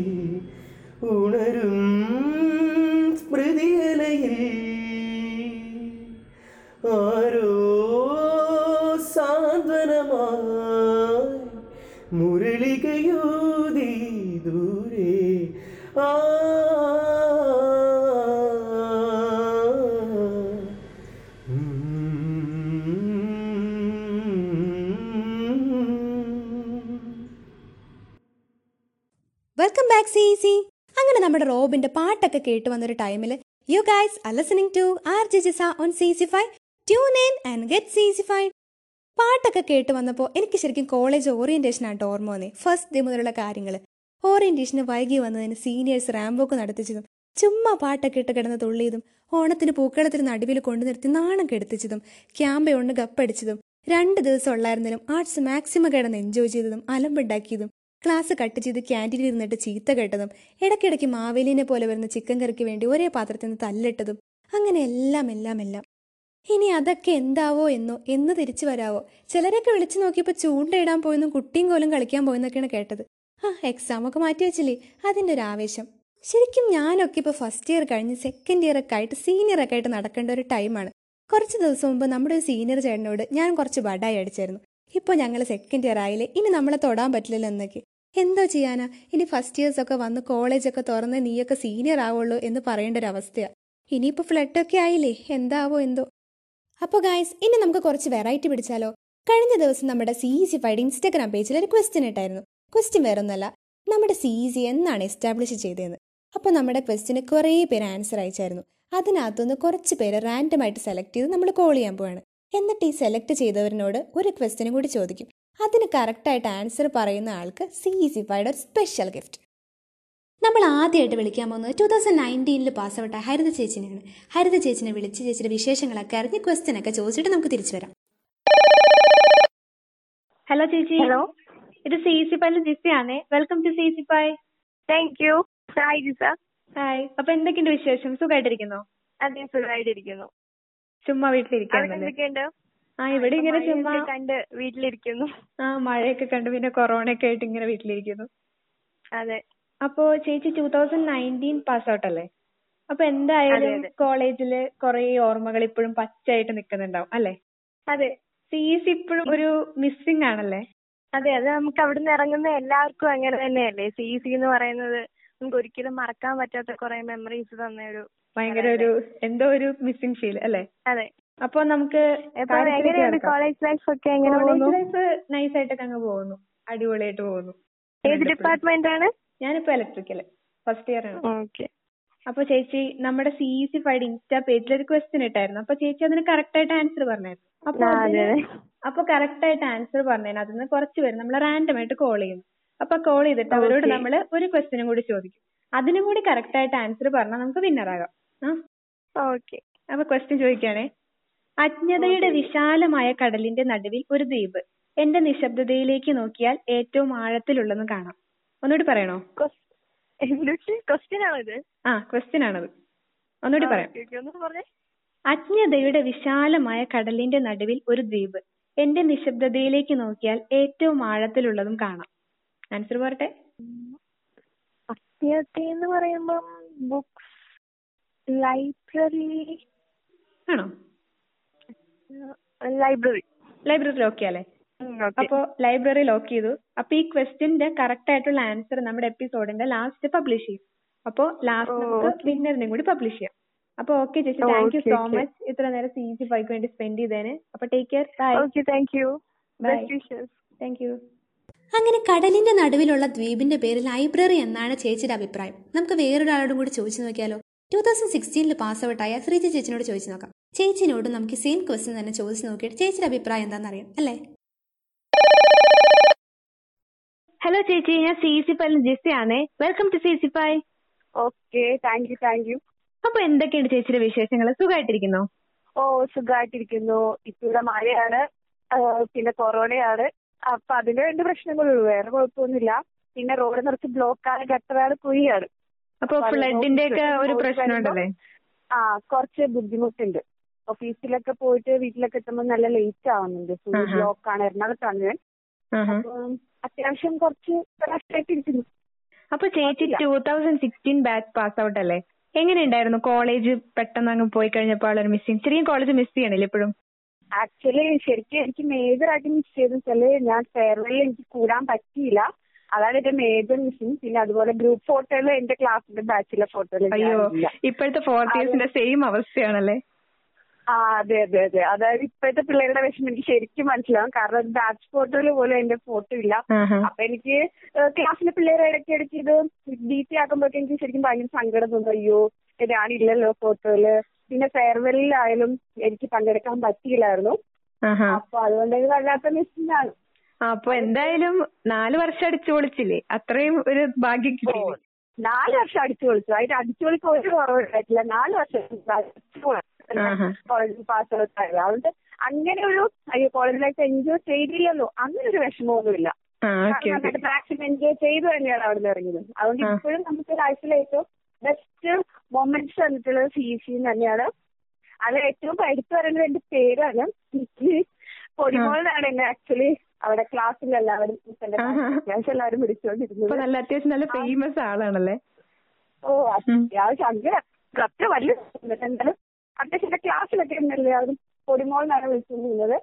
ഉണരും സ്മൃതിയലയിൽ. ആരോ വെൽക്കം ബാക്ക് സി സി അങ്ങനെ നമ്മുടെ റോബിന്റെ പാട്ടൊക്കെ കേട്ട് വന്നൊരു ടൈമിൽ you guys are listening to R J Jisa on C C five tune in and get C C five പാട്ടൊക്കെ കേട്ട് വന്നപ്പോൾ എനിക്ക് ശരിക്കും കോളേജ് ഓറിയന്റേഷൻ ആയിട്ട് ഓർമ്മ വന്നേ. ഫസ്റ്റ് ഡേ മുതലുള്ള കാര്യങ്ങൾ ഓറിയന്റേഷന് വൈകി വന്നതിന് സീനിയേഴ്സ് റാംബോക്ക് നടത്തിച്ചതും ചുമ്മാ പാട്ടൊക്കെ ഇട്ട് കിടന്ന് തുള്ളിയതും ഓണത്തിന് പൂക്കളത്തിന് നടുവിൽ കൊണ്ടു നിർത്തി നാണം കെടുത്തിച്ചതും ക്യാമ്പ കൊണ്ട് ഗപ്പടിച്ചതും രണ്ട് ദിവസം ഉള്ളായിരുന്നാലും ആർട്സ് മാക്സിമം കിടന്ന് എൻജോയ് ചെയ്തതും അലമ്പുണ്ടാക്കിയതും ക്ലാസ് കട്ട് ചെയ്ത് ക്യാന്റീനിൽ ഇരുന്നിട്ട് ചീത്ത കേട്ടതും ഇടയ്ക്കിടയ്ക്ക് മാവേലിനെ പോലെ വരുന്ന ചിക്കൻ കറിക്ക് വേണ്ടി ഒരേ പാത്രത്തിൽ നിന്ന് തല്ലിട്ടതും അങ്ങനെ എല്ലാം എല്ലാം എല്ലാം. ഇനി അതൊക്കെ എന്താവോ എന്നോ എന്ന് തിരിച്ചു വരാവോ? ചിലരൊക്കെ വിളിച്ചു നോക്കിയപ്പോൾ ചൂണ്ടയിടാൻ പോയെന്നും കുട്ടിയും കോലും കളിക്കാൻ പോയെന്നൊക്കെയാണ് കേട്ടത്. ആ എക്സാം ഒക്കെ മാറ്റി വെച്ചില്ലേ? അതിന്റെ ഒരു ആവേശം. ശരിക്കും ഞാനൊക്കെ ഇപ്പോൾ ഫസ്റ്റ് ഇയർ കഴിഞ്ഞ് സെക്കൻഡ് ഇയർ ഒക്കെ ആയിട്ട് സീനിയർ ഒക്കെ ആയിട്ട് നടക്കേണ്ട ഒരു ടൈമാണ് കുറച്ച് ദിവസം മുമ്പ് നമ്മുടെ ഒരു സീനിയർ ചേട്ടനോട് ഞാൻ കുറച്ച് ബഡായി അടിച്ചായിരുന്നു. ഇപ്പോൾ ഞങ്ങൾ സെക്കൻഡ് ഇയർ ആയില്ലേ? ഇനി നമ്മളെ തൊടാൻ പറ്റില്ലല്ലോ എന്നൊക്കെ. എന്തോ ചെയ്യാനാ? ഇനി ഫസ്റ്റ് ഇയേഴ്സ് ഒക്കെ വന്ന് കോളേജൊക്കെ തുറന്ന് നീയൊക്കെ സീനിയർ ആവുള്ളൂ എന്ന് പറയേണ്ട ഒരു അവസ്ഥയാണ് ഇനിയിപ്പോൾ ഫ്ലഡൊക്കെ ആയില്ലേ? എന്താവോ എന്തോ. അപ്പോൾ ഗായ്സ് ഇനി നമുക്ക് കുറച്ച് വെറൈറ്റി പിടിച്ചാലോ? കഴിഞ്ഞ ദിവസം നമ്മുടെ സി സി ഫൈഡ് ഇൻസ്റ്റാഗ്രാം പേജിൽ ഒരു ക്വസ്റ്റ്യൻ ഇട്ടായിരുന്നു. ക്വസ്റ്റ്യൻ വേറൊന്നല്ല. നമ്മുടെ സി ഇ സി എന്നാണ് എസ്റ്റാബ്ലിഷ് ചെയ്തതെന്ന് അപ്പോൾ നമ്മുടെ ക്വസ്റ്റിന് കുറേ പേര് ആൻസർ അയച്ചായിരുന്നു. അതിനകത്തുനിന്ന് കുറച്ച് പേര് റാൻഡമായിട്ട് സെലക്ട് ചെയ്ത് നമ്മൾ കോൾ ചെയ്യാൻ പോവാണ്. എന്നിട്ട് ഈ സെലക്ട് ചെയ്തവരിനോട് ഒരു ക്വസ്റ്റ്യനും കൂടി ചോദിക്കും. അതിന് കറക്റ്റായിട്ട് ആൻസർ പറയുന്ന ആൾക്ക് സി സി ഫൈഡ് ഒരു സ്പെഷ്യൽ ഗിഫ്റ്റ്. നമ്മൾ ആദ്യമായിട്ട് വിളിക്കാൻ പോകുന്നത് ടു തൗസൻഡ് നയന്റീനിൽ പാസ് ഔട്ട് ഹരിത ചേച്ചിനെയാണ്. ഹരിത ചേച്ചിനെ വിളിച്ച് ചേച്ചിയുടെ വിശേഷങ്ങളൊക്കെ അറിഞ്ഞ് ക്വസ്റ്റ്യൻ ഒക്കെ ചോദിച്ചിട്ട് നമുക്ക് തിരിച്ചു വരാം. ഹലോ ചേച്ചി. ഹലോ ഇത് സി സി ഫൈവിലെ ജിസിയാണേ welcome to C C five thank you hi Jisa hi അപ്പൊ എന്തൊക്കെയുണ്ട് വിശേഷം? സുഖമായിട്ടിരിക്കുന്നു അതെ സുഖമായിട്ടിരിക്കുന്നു ചുമ്മാ വീട്ടിലിരിക്കുന്നു ആ മഴയൊക്കെ കണ്ട് പിന്നെ കൊറോണ ഒക്കെ ആയിട്ട് ഇങ്ങനെ വീട്ടിലിരിക്കുന്നു. അതെ. അപ്പോ ചേച്ചി two thousand nineteen pass out അല്ലേ? അപ്പൊ എന്തായാലും. കോളേജിൽ കുറേ ഓർമ്മകൾ ഇപ്പോഴും പച്ചയായിട്ട് നിൽക്കുന്നുണ്ടാവും അല്ലേ? അതെ. സി സി ഇപ്പോഴും ഒരു മിസ്സിംഗ് ആണല്ലേ? അതെ അത് നമുക്ക് അവിടുന്ന് ഇറങ്ങുന്ന എല്ലാവർക്കും അങ്ങനെ തന്നെയല്ലേ? സി സി എന്ന് പറയുന്നത് നമുക്ക് ഒരിക്കലും മറക്കാൻ പറ്റാത്ത കുറെ മെമ്മറീസ് തന്ന ഒരു ഭയങ്കര ഒരു എന്തോ ഒരു മിസ്സിംഗ് ഫീൽ അല്ലേ? അതെ. അപ്പൊ നമുക്ക് കോളേജ് ലൈഫ് എങ്ങനെ പോകുന്നു? അടിപൊളിയായിട്ട് പോകുന്നു. ഏത് ഡിപ്പാർട്ട്മെന്റ് ആണ്? ഞാനിപ്പോ ഇലക്ട്രിക്കൽ ഫസ്റ്റ് ഇയർ ആണ്. ഓക്കെ അപ്പൊ ചേച്ചി നമ്മുടെ C E C five insta പേജിൽ ഒരു ക്വസ്റ്റ്യൻ ഇട്ടായിരുന്നു. അപ്പൊ ചേച്ചി അതിന് കറക്റ്റ് ആയിട്ട് ആൻസർ പറഞ്ഞായിരുന്നു. അപ്പൊ അതിന് അതെ. അപ്പൊ കറക്റ്റ് ആയിട്ട് ആൻസർ പറഞ്ഞതിന് അതിന് കുറച്ച് പേര് നമ്മളെ റാൻഡം ആയിട്ട് കോൾ ചെയ്യുന്നു. അപ്പൊ കോൾ ചെയ്തിട്ട് അവരോട്. നമ്മൾ ഒരു ക്വസ്റ്റ്യനും കൂടി ചോദിക്കും. അതിനും കൂടി കറക്റ്റ് ആയിട്ട് ആൻസർ പറഞ്ഞാൽ നമുക്ക് വിന്നർ ആകാം. ആ. ഓക്കെ അപ്പൊ ക്വസ്റ്റ്യൻ ചോദിക്കുകയാണേ അജ്ഞതയുടെ വിശാലമായ കടലിന്റെ നടുവിൽ ഒരു ദ്വീപ്. എന്റെ നിശബ്ദതയിലേക്ക് നോക്കിയാൽ ഏറ്റവും ആഴത്തിലുള്ളത് കാണാം. ഒന്നുകൂടി പറയണോ? എന്നിട്ട് ക്വസ്റ്റ്യൻ ആണിത് ആ ക്വസ്റ്റ്യൻ ആണത് ഒന്നുകൂടി പറയാം അജ്ഞതയുടെ വിശാലമായ കടലിന്റെ നടുവിൽ ഒരു ദ്വീപ്. എന്റെ നിശബ്ദതയിലേക്ക് നോക്കിയാൽ ഏറ്റവും ആഴത്തിലുള്ളതും കാണാം. ആൻസർ പറട്ടെ പറയുമ്പം ബുക്സ് ലൈബ്രറി ആണോ? ലൈബ്രറി. ലൈബ്രറി ലോക്ക് ചെയ്യാലേ അപ്പൊ ലൈബ്രറി ലോക്ക് ചെയ്തു. അപ്പൊ ഈ ക്വസ്റ്റ്യന്റെ കറക്റ്റ് ആയിട്ടുള്ള ആൻസർ നമ്മുടെ എപ്പിസോഡിന്റെ ലാസ്റ്റ് പബ്ലിഷ് ചെയ്യും. അപ്പോ ലാസ്റ്റ് നമുക്ക് okay. വിന്നറിനെയും കൂടി പബ്ലിഷ് ചെയ്യാം. അപ്പൊ ഓക്കെ ചേച്ചി താങ്ക് യു സോ മച്ച് ഇത്ര നേരം സി ജി ഫൈക്ക് വേണ്ടി സ്പെൻഡ് ചെയ്തതിന്. അപ്പൊ take care bye okay thank you Bye. Best wishes thank you അങ്ങനെ കടലിന്റെ നടുവിലുള്ള ദ്വീപിന്റെ പേര് ലൈബ്രറി എന്നാണ് ചേച്ചിയുടെ അഭിപ്രായം. നമുക്ക് വേറൊരാളോടും കൂടി ചോദിച്ചു നോക്കിയാലോ? ടൂ തൗസൻഡ് സിക്സ്റ്റീനിൽ പാസ് ഔട്ടായ ശ്രീജ ചേച്ചിനോട് ചോദിച്ചു നോക്കാം. ചേച്ചിനോട് നമുക്ക് സെയിം ക്വസ്റ്റ്യൻ തന്നെ ചോദിച്ചു നോക്കിയിട്ട് ചേച്ചിയുടെ അഭിപ്രായം എന്താണെന്നറിയാം അല്ലേ? ഹലോ ചേച്ചി. ഞാൻ C C pi ജിസിയാണേ welcome to C C five okay thank you thank you അപ്പൊ എന്തൊക്കെയുണ്ട് ചേച്ചിയുടെ വിശേഷങ്ങൾ സുഖമായിട്ടിരിക്കുന്നു ഓ സുഖമായിട്ടിരിക്കുന്നു ഇപ്പൊ ഇവിടെ മഴയാണ്. പിന്നെ കൊറോണയാണ്. അപ്പൊ അതിന്റെ രണ്ട് പ്രശ്നങ്ങളുള്ളൂ വേറെ കുഴപ്പമൊന്നുമില്ല. പിന്നെ റോഡ് നിറച്ച് ബ്ലോക്കാണ് ഗട്ടറാണ് കുഴിയാണ്. അപ്പൊ അപ്പൊ ഫ്ലഡിന്റെ ഒക്കെ ഒരു പ്രശ്നമുണ്ടല്ലേ? ആ കുറച്ച് ബുദ്ധിമുട്ടുണ്ട്. ഓഫീസിലൊക്കെ പോയിട്ട് വീട്ടിലൊക്കെ എത്തുമ്പോൾ നല്ല ലേറ്റ് ആവുന്നുണ്ട്. ഫുൾ ബ്ലോക്ക് ആണ് എറണാകുളത്താണ്. ഞാൻ. അപ്പം അത്യാവശ്യം കുറച്ച് പ്രശ്നമായിട്ടിരിക്കുന്നു അപ്പൊ ചേച്ചി. Two thousand sixteen batch pass out അല്ലേ? എങ്ങനെയുണ്ടായിരുന്നു കോളേജ് പെട്ടെന്ന് അങ്ങ് പോയി കഴിഞ്ഞപ്പോൾ ഒരു മിസ്സിങ് ശരിക്കും കോളേജ് മിസ് ചെയ്യണില്ലേ ഇപ്പോഴും? ആക്ച്വലി ശരിക്കും എനിക്ക് മേജർ ആയിട്ട് മിസ് ചെയ്തെന്ന് വെച്ചാൽ ഞാൻ ഫെയർവെൽ എനിക്ക് കൂടാൻ പറ്റിയില്ല. അതാണ് എന്റെ മേജർ മിസ്സിങ് പിന്നെ അതുപോലെ ഗ്രൂപ്പ് ഫോട്ടോയിൽ എന്റെ ക്ലാസ്സിന്റെ ബാച്ചിലെ ഫോട്ടോയിൽ അയ്യോ ഇപ്പോഴത്തെ ഫോർത്ത് ഇയേഴ്സിന്റെ സെയിം അവസ്ഥയാണല്ലേ? ആ അതെ അതെ അതെ. അതായത് ഇപ്പോഴത്തെ പിള്ളേരുടെ വിഷമം എനിക്ക് ശരിക്കും മനസ്സിലാവും. കാരണം ബാച്ച് ഫോട്ടോയിൽ പോലും എന്റെ ഫോട്ടോ ഇല്ല. അപ്പൊ എനിക്ക് ക്ലാസ്സിലെ പിള്ളേരെ ഇടയ്ക്ക് ഇടയ്ക്ക് ഇത് ഡി പി ആക്കുമ്പോഴേക്കും എനിക്ക് ശരിക്കും ഭയങ്കര സങ്കടം തോന്നും. അയ്യോ ഞാനില്ലല്ലോ ഫോട്ടോയിൽ പിന്നെ ഫെയർവെല്ലിലായാലും എനിക്ക് പങ്കെടുക്കാൻ പറ്റിയില്ലായിരുന്നു. അപ്പൊ അതുകൊണ്ട് വല്ലാത്ത മിസ്സിംഗാണ് അപ്പൊ എന്തായാലും നാല് വർഷം അടിച്ചു പൊളിച്ചില്ലേ? അത്രയും ഒരു ഭാഗ്യം കിട്ടി നാല് വർഷം അടിച്ചു പൊളിച്ചു. അതിന്റെ അടിച്ചു പൊളിക്ക് ഒരു കുറവുണ്ടായിട്ടില്ല. നാല് വർഷം ആഹാ. കോളേജിൽ പാസ് ഔട്ട് ആയത് അതുകൊണ്ട് അങ്ങനെ ഒരു അയ്യോ കോളേജ് ലൈഫ് എൻജോയ് ചെയ്തില്ലല്ലോ അങ്ങനെ ഒരു വിഷമമൊന്നുമില്ല ഓക്കെ മാക്സിമം എൻജോയ് ചെയ്തു തന്നെയാണ് അവിടെ നിന്ന് ഇറങ്ങിയത്. അതുകൊണ്ട്. ഇപ്പോഴും നമുക്ക് ലൈഫിൽ ഏറ്റവും ബെസ്റ്റ് മൊമെന്റ്സ് തന്നിട്ടുള്ളത് സി സി തന്നെയാണ്. അത് ഏറ്റവും എടുത്തു പറയുന്നത് എന്റെ പേരാണ്. പൊടിമോളാണ് എന്നെ ആക്ച്വലി അവിടെ ക്ലാസ്സിൽ എല്ലാവരും. ക്ലാസ് എല്ലാവരും വിളിച്ചുകൊണ്ടിരുന്നത് നല്ല അത്യാവശ്യം നല്ല ഫേമസ് ആളാണല്ലേ? ഓ അത്യാവശ്യം. അങ്ങനെ കത്ത് വലിയ എന്നാലും അത്യാവശ്യം ക്ലാസ്സിലൊക്കെ എല്ലാവരും പൊടിമോളിനാണ് വിളിച്ചിരുന്നത്.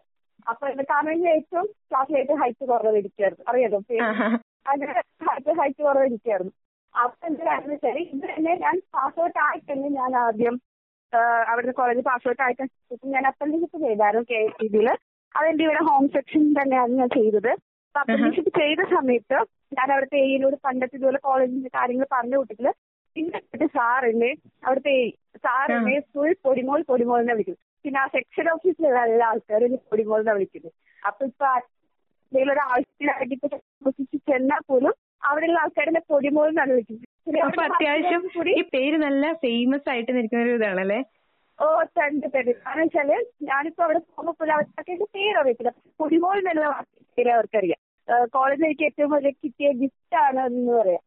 അപ്പൊ എന്റെ കാരണം ഏറ്റവും ക്ലാസ്സിൽ ഏറ്റവും ഹൈറ്റ് കുറവ് ഇരിക്കുമായിരുന്നു അറിയാലോ? അങ്ങനെ ഹൈറ്റ് ഹൈറ്റ് കുറവ് ഇരിക്കുമായിരുന്നു അപ്പൊ എന്താണെന്ന് വെച്ചാൽ ഇത് തന്നെ ഞാൻ പാസ് ഔട്ട് ആയിട്ടന്നെ ഞാൻ ആദ്യം അവിടുത്തെ കോളേജ് പാസ് ഔട്ട് ആയിട്ട് ഞാൻ അപ്രന്റീഷിപ്പ് ചെയ്തായിരുന്നു കെ എസ് ഇതിൽ അതെന്റെ ഇവിടെ ഹോം സെക്ഷൻ തന്നെയാണ് ഞാൻ ചെയ്തത്. അപ്പൊ അപ്രന്റീഷിപ്പ് ചെയ്ത സമയത്ത് ഞാൻ അവിടുത്തെ എയിലോട് പണ്ടത്തെ ഇതുപോലെ കോളേജിന്റെ കാര്യങ്ങൾ പറഞ്ഞു കൂട്ടത്തിൽ പിന്നെ സാറിനെ അവിടുത്തെ സാറിനെ ഫുൾ പൊടിമോൾ പൊടിമോൾ എന്ന് വിളിക്കും പിന്നെ ആ സെക്ഷൻ ഓഫീസിലുള്ള എല്ലാ ആൾക്കാരും പൊടിമോൾ എന്നാ വിളിക്കുന്നത്. അപ്പൊ ഇപ്പൊ എന്തെങ്കിലും ഒരു ആവശ്യത്തിനായിട്ട് ചെന്നാൽ പോലും അവിടെയുള്ള ആൾക്കാരെ പൊടിമോൾ എന്നാണ് വിളിക്കുന്നത്. അപ്പൊ അത്യാവശ്യം ഈ പേര് നല്ല ഫേമസ് ആയിട്ട് നിൽക്കുന്ന ഒരു ഇതാണല്ലേ? ഓ തണ്ട് പേര്. കാരണം വെച്ചാൽ ഞാനിപ്പോ അവിടെ പോകുമ്പോ പോലും അവർക്കൊക്കെ എന്റെ പേര് അറിയത്തില്ല. പൊടിമോൾ എന്നുള്ള പേര് അവർക്കറിയാം. കോളേജിലേക്ക് ഏറ്റവും വലിയ കിട്ടിയ ഗിഫ്റ്റ് ആണ് എന്ന് പറയാം.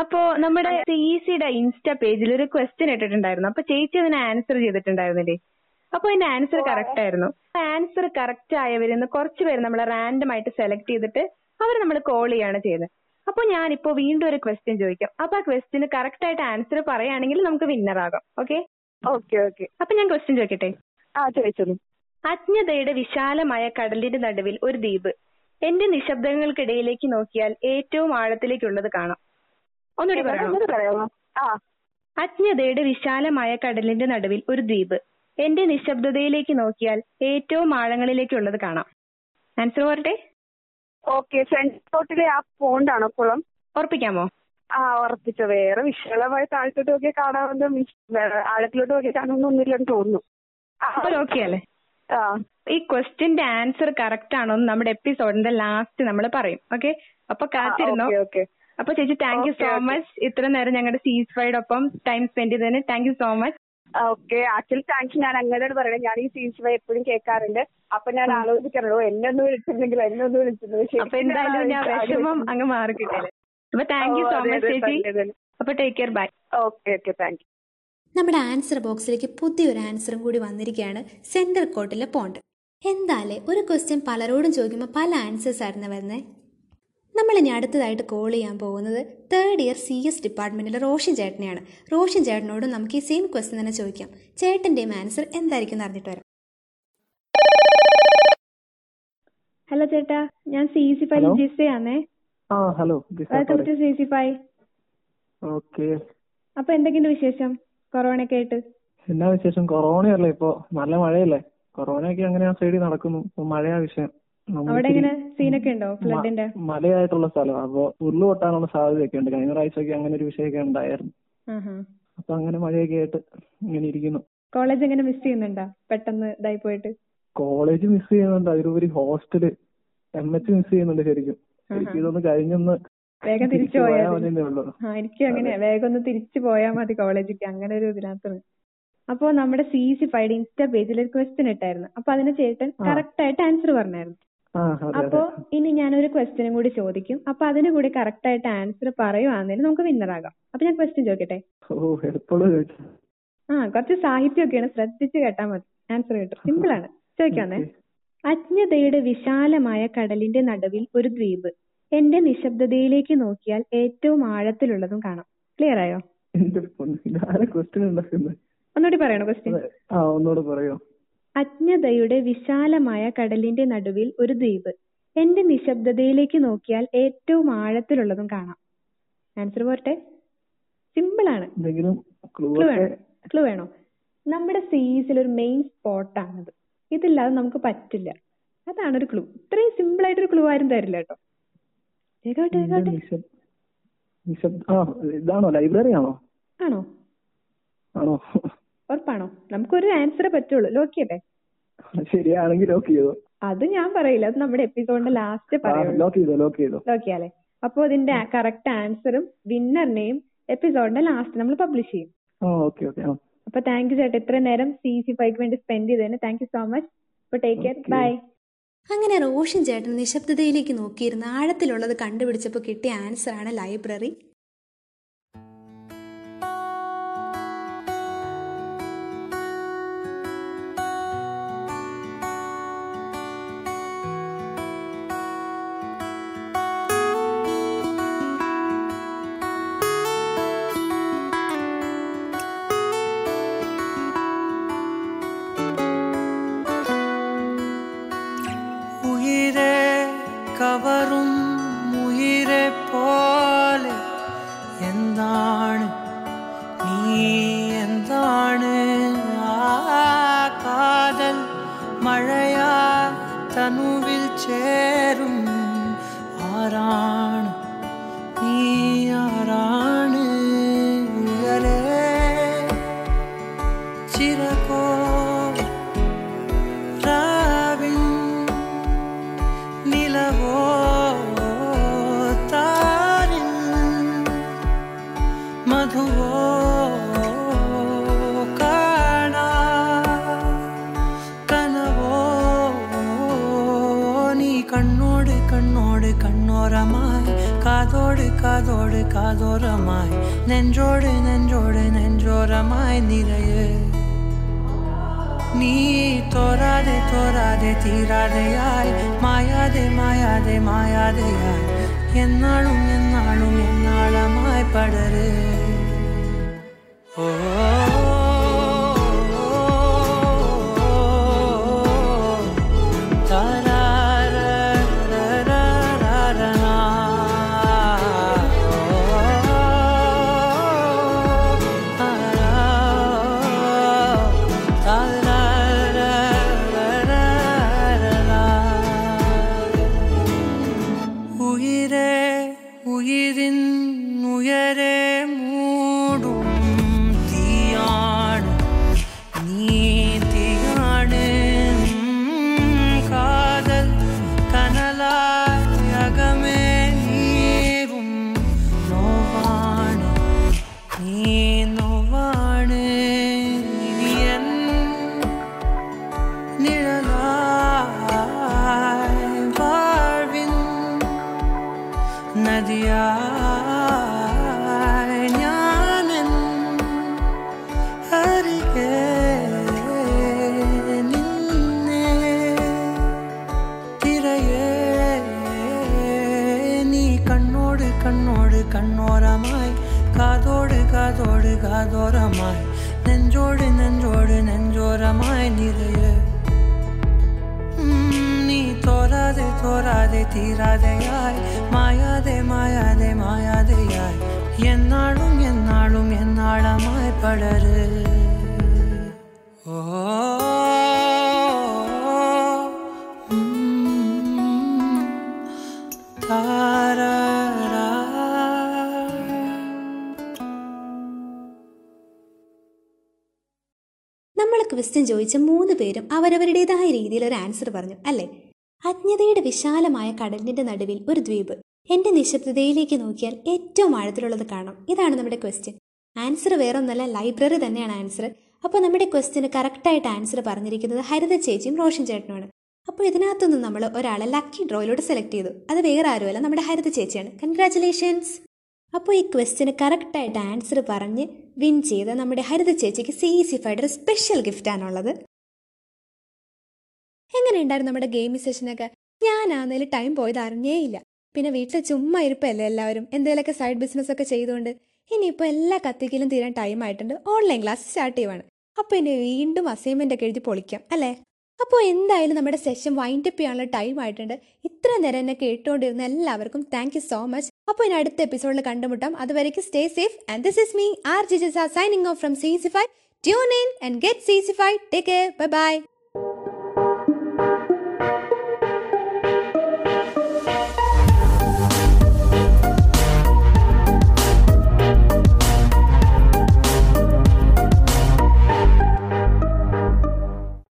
അപ്പോ നമ്മുടെ സിഇസിയുടെ ഇൻസ്റ്റാ പേജിൽ ഒരു ക്വസ്റ്റ്യൻ ഇട്ടിട്ടുണ്ടായിരുന്നു. അപ്പൊ ചേച്ചി അതിന് ആൻസർ ചെയ്തിട്ടുണ്ടായിരുന്നില്ലേ? അപ്പൊ അതിന്റെ ആൻസർ കറക്റ്റ് ആയിരുന്നു. ആൻസർ കറക്റ്റ് നിന്ന് കുറച്ച് പേരെ നമ്മൾ റാൻഡം ആയിട്ട് സെലക്ട് ചെയ്തിട്ട് അവരെ നമ്മൾ കോൾ ചെയ്യാണ് ചെയ്തത് അപ്പൊ ഞാനിപ്പോ വീണ്ടും ഒരു ക്വസ്റ്റ്യൻ ചോദിക്കാം. അപ്പൊ ആ ക്വസ്റ്റ്യന് കറക്റ്റ് ആയിട്ട് ആൻസർ പറയുകയാണെങ്കിൽ നമുക്ക് വിന്നർ ആകാം. ഓക്കെ ഓക്കെ ഓക്കെ അപ്പൊ ഞാൻ ക്വസ്റ്റ്യൻ ചോദിക്കട്ടെ? അജ്ഞതയുടെ വിശാലമായ കടലിന്റെ നടുവിൽ ഒരു ദ്വീപ്. എന്റെ നിശബ്ദങ്ങൾക്കിടയിലേക്ക് നോക്കിയാൽ ഏറ്റവും ആഴത്തിലേക്കുള്ളത് കാണാം. ഒന്നുകൂടി പറയാമോ? അജ്ഞതയുടെ വിശാലമായ കടലിന്റെ നടുവിൽ ഒരു ദ്വീപ്. എന്റെ നിശബ്ദതയിലേക്ക് നോക്കിയാൽ ഏറ്റവും ആഴങ്ങളിലേക്കുള്ളത് കാണാം. ആൻസർ കുളം? ഉറപ്പിക്കാമോ? ആ ഉറപ്പിച്ച. വേറെ വിശാലമായി താഴത്തോട്ട് നോക്കി കാണാവുന്ന ആഴത്തിലോട്ട് നോക്കി കാണുന്നൊന്നുമില്ലെന്ന് തോന്നുന്നു. ആ, അപ്പൊ ഓക്കെ അല്ലേ? ഈ ക്വസ്റ്റ്യന്റെ ആൻസർ കറക്റ്റ് ആണോ എന്ന് നമ്മുടെ എപ്പിസോഡിന്റെ ലാസ്റ്റ് നമ്മൾ പറയും. ഓക്കെ അപ്പൊ കാത്തിരുന്നോ? അപ്പൊ ചേച്ചി താങ്ക് യു സോ മച്ച് ഇത്ര നേരം ഞങ്ങളുടെ സീസ് ഒപ്പം ടൈം സ്പെൻഡ് ചെയ്തതിന് thank you so much okay actually thanks ഞാൻ അങ്ങനോട് പറയണേ ഞാൻ ഈ സീൻസ് വൈ എപ്പോഴും കേൾക്കാറുണ്ട്. അപ്പൊ ഞാൻ ആലോചിക്കാറുള്ളൂ എന്നെ ഒന്ന് വിളിച്ചിരുന്നെങ്കിൽ എന്നെ ഒന്ന് വിളിച്ചിരുന്നു അപ്പൊ എന്തായാലും ഞാൻ വിഷമം അങ്ങ് മാറി കിട്ടില്ലേ? അപ്പൊ താങ്ക് യു സോ മച്ച് ചേച്ചി. അപ്പൊ take care bye okay okay thank you നമ്മുടെ ആൻസർ ബോക്സിലേക്ക് പുതിയൊരു ആൻസറും കൂടി വന്നിരിക്കുകയാണ് സെന്റർ കോർട്ടിലെ പോണ്ട്. എന്താലേ ഒരു ക്വസ്റ്റ്യൻ പലരോടും ചോദിക്കുമ്പോൾ പല ആൻസേഴ്സ് ആയിരുന്നു വരുന്നത് നമ്മളിനി അടുത്തതായിട്ട് കോൾ ചെയ്യാൻ പോകുന്നത് തേർഡ് ഇയർ സി എസ് ഡിപ്പാർട്ട്മെന്റിലെ റോഷൻ ചേട്ടനെയാണ്. റോഷൻ ചേട്ടനോടും നമുക്ക് ഈ സെയിം ക്വസ്റ്റ്യൻ തന്നെ ചോദിക്കാം. ചേട്ടന്റെയും ആൻസർ എന്തായിരിക്കും എന്ന് അറിഞ്ഞിട്ട് വരാം. ഹലോ ചേട്ടാ ഞാൻ സി സി ഫൈവ് ജിസയാണേ ആ hello welcome to C C five okay അപ്പൊ എന്തൊക്കെയുണ്ട് വിശേഷം? കൊറോണ ഒക്കെ ആയിട്ട്. എന്നാ വിശേഷം? കൊറോണയല്ലേ ഇപ്പൊ. നല്ല മഴയല്ലേ? കൊറോണ ഒക്കെ അങ്ങനെ ആ സൈഡിൽ നടക്കുന്നു. മഴയാ വിഷയം. മലയായിട്ടുള്ള സ്ഥലം അപ്പൊ ഉരുൾ പൊട്ടാനുള്ള സാധ്യതയൊക്കെ ഉണ്ട്. കഴിഞ്ഞ പ്രാവശ്യമൊക്കെ അങ്ങനെ ഒരു വിഷയമൊക്കെ ഉണ്ടായിരുന്നു. അപ്പൊ അങ്ങനെ മഴയൊക്കെ ആയിട്ട് ഇങ്ങനെ ഇരിക്കുന്നു. കോളേജ് എങ്ങനെ മിസ് ചെയ്യുന്നുണ്ടോ? പെട്ടെന്ന് ഇതായി പോയിട്ട്? കോളേജ് മിസ് ചെയ്യുന്നുണ്ട്. അതിലുപരി ഹോസ്റ്റൽ എം എച്ച് മിസ് ചെയ്യുന്നുണ്ട് ശരിക്കും. ശരിക്കും ഇതൊന്ന് കഴിഞ്ഞൊന്ന് വേഗം തിരിച്ചു പോയാൽ എനിക്ക് എനിക്കും അങ്ങനെയാ വേഗം ഒന്ന് തിരിച്ചു പോയാൽ മതി കോളേജിലേക്ക് അങ്ങനെ ഒരു ഇതിനകത്ത്. അപ്പോ നമ്മുടെ സി സി ഫൈഡ് ഇൻസ്റ്റാ പേജിൽ ഒരു ക്വസ്റ്റ്യൻ ഇട്ടായിരുന്നു. അപ്പൊ അതിന് ചേട്ടൻ. കറക്റ്റ് ആയിട്ട് ആൻസർ പറഞ്ഞായിരുന്നു. അപ്പോ ഇനി ഞാനൊരു ക്വസ്റ്റ്യനും കൂടി ചോദിക്കും. അപ്പൊ അതിന് കൂടി കറക്റ്റ് ആയിട്ട് ആൻസർ പറയുവാണെങ്കിൽ നമുക്ക് വിന്നർ ആകാം അപ്പൊ ഞാൻ ക്വസ്റ്റ്യൻ ചോദിക്കട്ടെ? ആ കുറച്ച് സാഹിത്യമൊക്കെയാണ്. ശ്രദ്ധിച്ചു കേട്ടാൽ മതി. ആൻസർ കിട്ടും. സിമ്പിൾ ആണ്. ചോദിക്കാന്നേ അജ്ഞതയുടെ വിശാലമായ കടലിന്റെ നടുവിൽ ഒരു ദ്വീപ്. എന്റെ നിശബ്ദതയിലേക്ക് നോക്കിയാൽ ഏറ്റവും ആഴത്തിലുള്ളതും കാണാം. ക്ലിയർ ആയോ? ഒന്നുകൂടി പറയണോ ക്വസ്റ്റ്യൻ ആ ഒന്നുകൂടെ പറയോ? അജ്ഞതയുടെ വിശാലമായ കടലിന്റെ നടുവിൽ ഒരു ദ്വീപ്. എന്റെ നിശബ്ദതയിലേക്ക് നോക്കിയാൽ ഏറ്റവും ആഴത്തിലുള്ളതും കാണാം. ആൻസർ പോരട്ടെ? സിമ്പിൾ ആണ്. ക്ലൂ വേണോ. നമ്മുടെ സീസിൽ ഒരു മെയിൻ സ്പോട്ട് ആണത്. ഇതില്ലാതെ നമുക്ക് പറ്റില്ല. അതാണ് ഒരു ക്ലൂ ഇത്രയും സിമ്പിൾ ആയിട്ടൊരു ക്ലൂ ആരും തരില്ല കേട്ടോ. ഇതാണോ? ലൈബ്രറി ആണോ? ആണോ? ആണോ? ഉറപ്പാണോ? നമുക്കൊരു ആൻസറേ പറ്റുള്ളൂ. ലോക്ക് ചെയ്യട്ടെ ശരിയാണെങ്കിൽ ലോക്ക് ചെയ്തോ? അത് ഞാൻ പറയില്ല. അത് നമ്മുടെ എപ്പിസോഡിന്റെ ലാസ്റ്റ് പറയുള്ളൂ ലോക്ക് ചെയ്തോ ലോക്ക് ചെയ്തോ? ലോക്ക് ഇതിന്റെ കറക്റ്റ് ആൻസറും വിന്നറിനെയും എപ്പിസോഡിന്റെ ലാസ്റ്റ് നമ്മൾ പബ്ലിഷ് ചെയ്യും. അപ്പൊ താങ്ക് യു ചേട്ടാ. ഇത്രയും നേരം സി സി ഫൈക്ക് വേണ്ടി സ്പെൻഡ് ചെയ്തതിന് താങ്ക് യു സോ മച്ച് അപ്പൊ ടേക്ക് കെയർ ബൈ അങ്ങനെ റോഷൻ ചേട്ടൻ നിശബ്ദതയിലേക്ക് നോക്കിയിരുന്ന ആഴത്തിലുള്ളത് കണ്ടുപിടിച്ചപ്പോൾ കിട്ടിയ ആൻസറാണ് ലൈബ്രറി കണ്ണോട് കണ്ണോട് കണ്ണോരമായി കാതോട് കാതോട് കാതോരമായി നെഞ്ചോട് നെഞ്ചോട് നെഞ്ചോരമായി നിറയെ. നീ തോരാതെ തോരാതെ തീരാതെയായി മായാതെ മായാതെ മായാതെയായി എന്നാളും എന്നാളും എന്നാളമായി പടര്. get it. തോരാതെ തീരാതെയായി മായാതെ മായാതെ മായാതെയായി. എന്നാളും എന്നാളും എന്നാളമായി പടര്. ഓ ഉം, താരാരാ. നമ്മൾ ക്വസ്റ്റ്യൻ ചോദിച്ച മൂന്ന് പേരും അവരവരുടേതായ രീതിയിൽ ഒരു ആൻസർ പറഞ്ഞു അല്ലേ? അജ്ഞതയുടെ വിശാലമായ കടലിന്റെ നടുവിൽ ഒരു ദ്വീപ്. എന്റെ നിശബ്ദതയിലേക്ക് നോക്കിയാൽ ഏറ്റവും ആഴത്തിലുള്ളത് കാണാം. ഇതാണ് നമ്മുടെ ക്വസ്റ്റ്യൻ ആൻസർ വേറൊന്നല്ല ലൈബ്രറി തന്നെയാണ് ആൻസർ അപ്പോൾ നമ്മുടെ ക്വസ്റ്റ്യന് കറക്റ്റായിട്ട് ആൻസർ പറഞ്ഞിരിക്കുന്നത് ഹരിത ചേച്ചിയും റോഷൻ ചേട്ടനുമാണ്. അപ്പോൾ ഇതിനകത്തുനിന്ന് നമ്മൾ ഒരാളെ ലക്കി ഡ്രോയിലൂടെ സെലക്ട് ചെയ്തു. അത് വേറെ ആരുമല്ല നമ്മുടെ ഹരിത ചേച്ചിയാണ്. കൺഗ്രാറ്റുലേഷൻസ് അപ്പോൾ ഈ ക്വസ്റ്റ്യന് കറക്റ്റായിട്ട് ആൻസർ പറഞ്ഞ് വിൻ ചെയ്ത നമ്മുടെ ഹരിത ചേച്ചിക്ക് സി ഇ സി ഫൈഡർ സ്പെഷ്യൽ ഗിഫ്റ്റാണുള്ളത് എങ്ങനെയുണ്ടായിരുന്നു നമ്മുടെ ഗെയിമിംഗ് സെഷനൊക്കെ ഞാനാന്നേലും ടൈം പോയത് അറിഞ്ഞേയില്ല പിന്നെ വീട്ടിൽ ചുമ്മാ ഇരിപ്പല്ലേ എല്ലാവരും? എന്തെങ്കിലുമൊക്കെ സൈഡ് ബിസിനസ് ഒക്കെ ചെയ്തുകൊണ്ട്. ഇനിയിപ്പോൾ എല്ലാ കത്തിക്കലും തീരാൻ ടൈം ആയിട്ടുണ്ട്. ഓൺലൈൻ ക്ലാസ് സ്റ്റാർട്ട് ചെയ്യുവാണ്. അപ്പോൾ ഇനി വീണ്ടും അസൈൻമെന്റ് ഒക്കെ എഴുതി പൊളിക്കാം അല്ലേ? അപ്പോൾ എന്തായാലും നമ്മുടെ സെഷൻ വൈൻഡ് അപ്പ് ചെയ്യാനുള്ള ടൈം ആയിട്ടുണ്ട്. ഇത്ര നേരം എന്നെ കേട്ടുകൊണ്ടിരുന്ന എല്ലാവർക്കും താങ്ക് യു സോ മച്ച് അപ്പോൾ ഇനി അടുത്ത എപ്പിസോഡിൽ കണ്ടുമുട്ടാം. അതുവരേക്കും stay safe and this is me R Jisa signing off from C C five tune in and get C C five take care bye bye